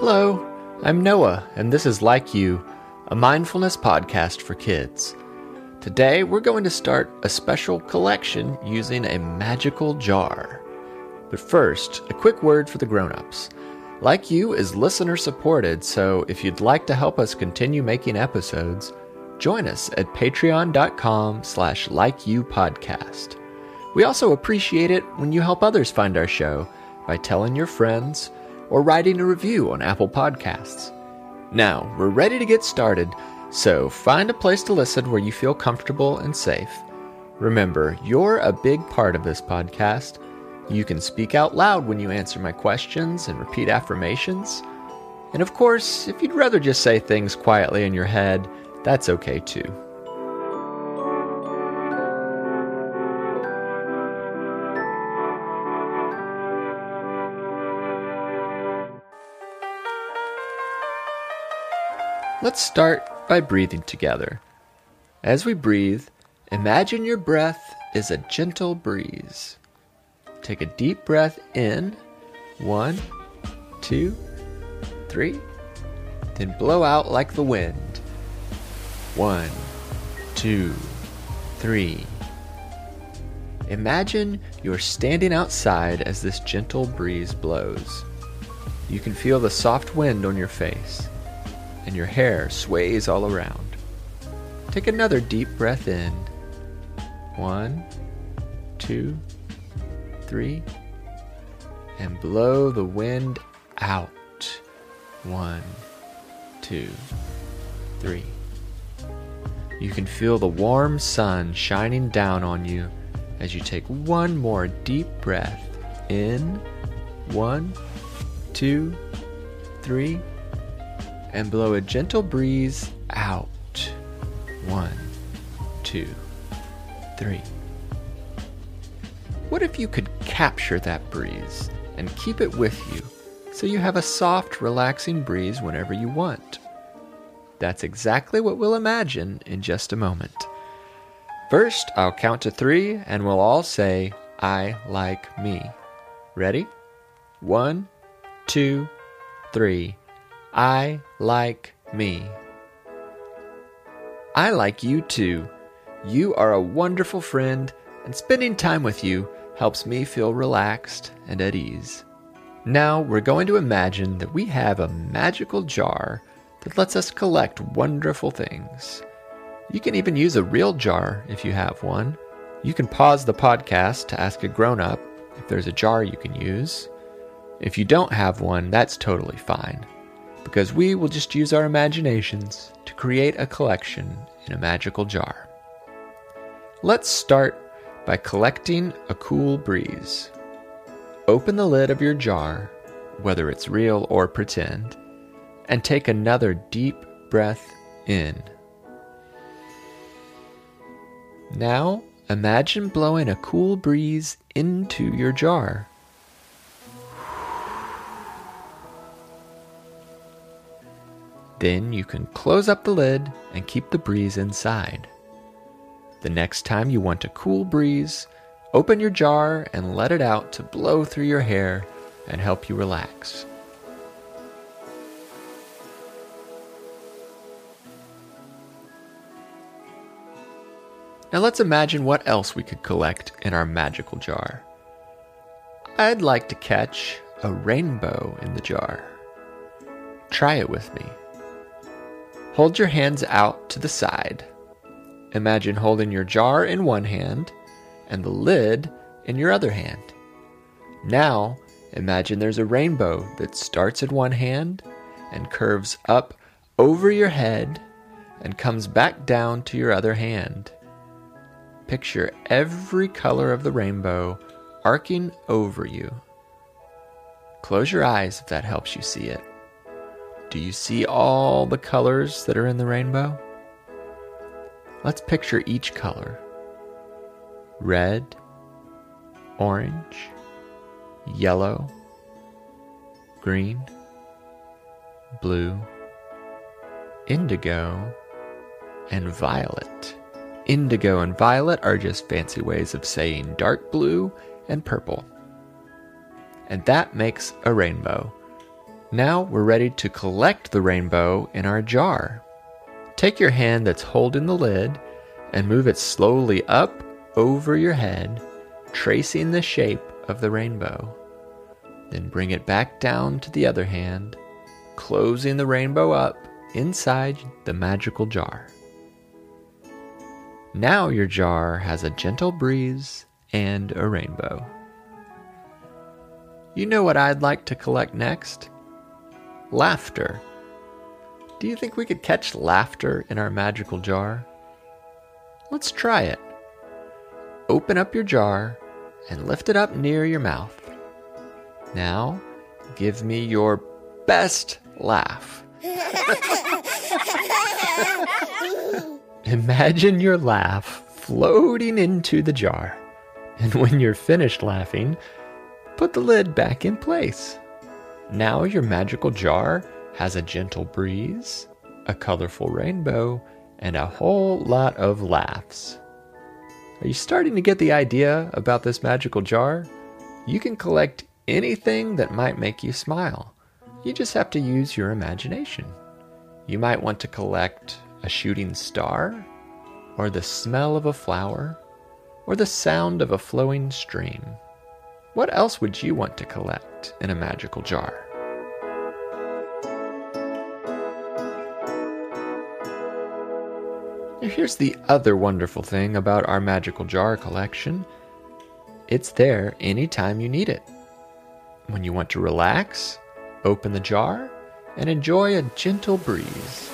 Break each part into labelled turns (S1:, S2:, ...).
S1: Hello, I'm Noah, and this is Like You, a mindfulness podcast for kids. Today, we're going to start a special collection using a magical jar. But first, a quick word for the grown-ups. Like You is listener supported, so if you'd like to help us continue making episodes, join us at patreon.com slash likeyoupodcast. We also appreciate it when you help others find our show by telling your friends or writing a review on Apple Podcasts. Now, we're ready to get started, so find a place to listen where you feel comfortable and safe. Remember, you're a big part of this podcast. You can speak out loud when you answer my questions and repeat affirmations. And of course, if you'd rather just say things quietly in your head, that's okay too. Let's start by breathing together. As we breathe, imagine your breath is a gentle breeze. Take a deep breath in. One, two, three. Then blow out like the wind. One, two, three. Imagine you're standing outside as this gentle breeze blows. You can feel the soft wind on your face and your hair sways all around. Take another deep breath in. One, two, three. And blow the wind out. One, two, three. You can feel the warm sun shining down on you as you take one more deep breath in. One, two, three and blow a gentle breeze out. One, two, three. What if you could capture that breeze and keep it with you so you have a soft, relaxing breeze whenever you want? That's exactly what we'll imagine in just a moment. First, I'll count to three and we'll all say, I like me. Ready? One, two, three. I like me. I like you too. You are a wonderful friend, and spending time with you helps me feel relaxed and at ease. Now we're going to imagine that we have a magical jar that lets us collect wonderful things. You can even use a real jar if you have one. You can pause the podcast to ask a grown up if there's a jar you can use. If you don't have one, that's totally fine because we will just use our imaginations to create a collection in a magical jar. Let's start by collecting a cool breeze. Open the lid of your jar, whether it's real or pretend, and take another deep breath in. Now, imagine blowing a cool breeze into your jar. Then you can close up the lid and keep the breeze inside. The next time you want a cool breeze, open your jar and let it out to blow through your hair and help you relax. Now let's imagine what else we could collect in our magical jar. I'd like to catch a rainbow in the jar. Try it with me. Hold your hands out to the side. Imagine holding your jar in one hand and the lid in your other hand. Now, imagine there's a rainbow that starts in one hand and curves up over your head and comes back down to your other hand. Picture every color of the rainbow arcing over you. Close your eyes if that helps you see it. Do you see all the colors that are in the rainbow? Let's picture each color red, orange, yellow, green, blue, indigo, and violet. Indigo and violet are just fancy ways of saying dark blue and purple. And that makes a rainbow. Now we're ready to collect the rainbow in our jar. Take your hand that's holding the lid and move it slowly up over your head, tracing the shape of the rainbow. Then bring it back down to the other hand, closing the rainbow up inside the magical jar. Now your jar has a gentle breeze and a rainbow. You know what I'd like to collect next? Laughter. Do you think we could catch laughter in our magical jar? Let's try it. Open up your jar and lift it up near your mouth. Now, give me your best laugh. Imagine your laugh floating into the jar. And when you're finished laughing, put the lid back in place. Now your magical jar has a gentle breeze, a colorful rainbow, and a whole lot of laughs. Are you starting to get the idea about this magical jar? You can collect anything that might make you smile. You just have to use your imagination. You might want to collect a shooting star, or the smell of a flower, or the sound of a flowing stream. What else would you want to collect in a magical jar? Here's the other wonderful thing about our magical jar collection it's there anytime you need it. When you want to relax, open the jar and enjoy a gentle breeze.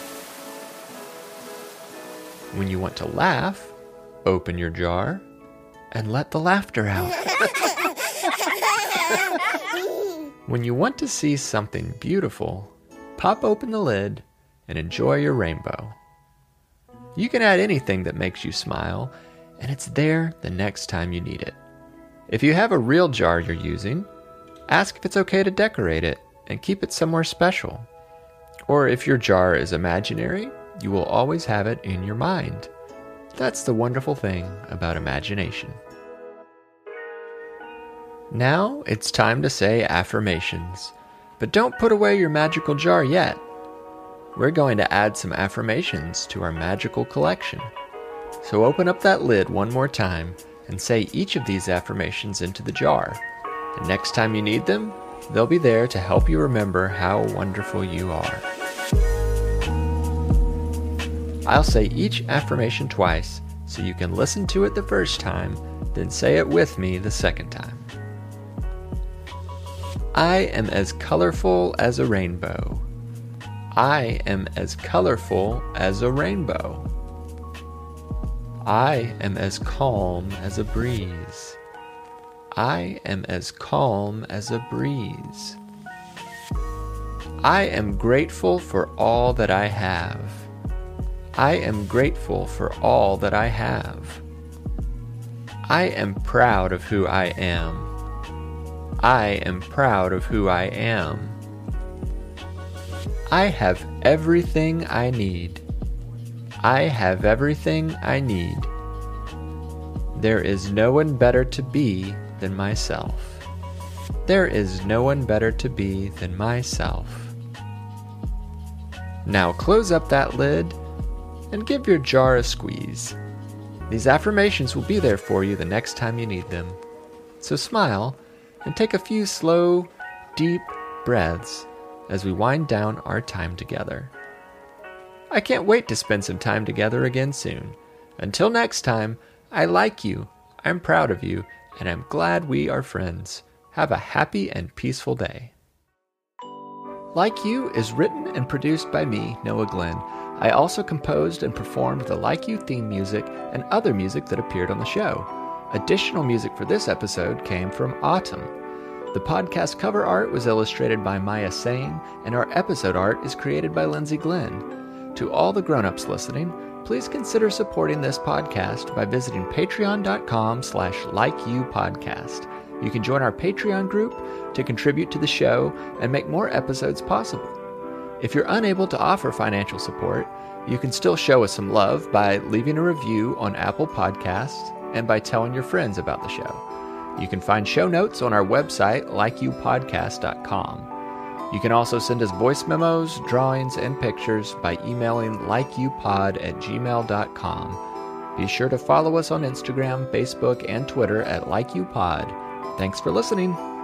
S1: When you want to laugh, open your jar and let the laughter out. when you want to see something beautiful, pop open the lid and enjoy your rainbow. You can add anything that makes you smile, and it's there the next time you need it. If you have a real jar you're using, ask if it's okay to decorate it and keep it somewhere special. Or if your jar is imaginary, you will always have it in your mind. That's the wonderful thing about imagination. Now it's time to say affirmations, but don't put away your magical jar yet. We're going to add some affirmations to our magical collection. So open up that lid one more time and say each of these affirmations into the jar. And next time you need them, they'll be there to help you remember how wonderful you are. I'll say each affirmation twice so you can listen to it the first time, then say it with me the second time. I am as colorful as a rainbow. I am as colorful as a rainbow. I am as calm as a breeze. I am as calm as a breeze. I am grateful for all that I have. I am grateful for all that I have. I am proud of who I am. I am proud of who I am. I have everything I need. I have everything I need. There is no one better to be than myself. There is no one better to be than myself. Now close up that lid and give your jar a squeeze. These affirmations will be there for you the next time you need them. So smile and take a few slow, deep breaths as we wind down our time together. I can't wait to spend some time together again soon. Until next time, I like you, I'm proud of you, and I'm glad we are friends. Have a happy and peaceful day. Like You is written and produced by me, Noah Glenn. I also composed and performed the Like You theme music and other music that appeared on the show. Additional music for this episode came from Autumn. The podcast cover art was illustrated by Maya Sane, and our episode art is created by Lindsay Glenn. To all the grown-ups listening, please consider supporting this podcast by visiting patreon.com slash likeyoupodcast. You can join our Patreon group to contribute to the show and make more episodes possible. If you're unable to offer financial support, you can still show us some love by leaving a review on Apple Podcasts and by telling your friends about the show. You can find show notes on our website, likeyoupodcast.com. You can also send us voice memos, drawings, and pictures by emailing likeyoupod at gmail.com. Be sure to follow us on Instagram, Facebook, and Twitter at likeyoupod. Thanks for listening.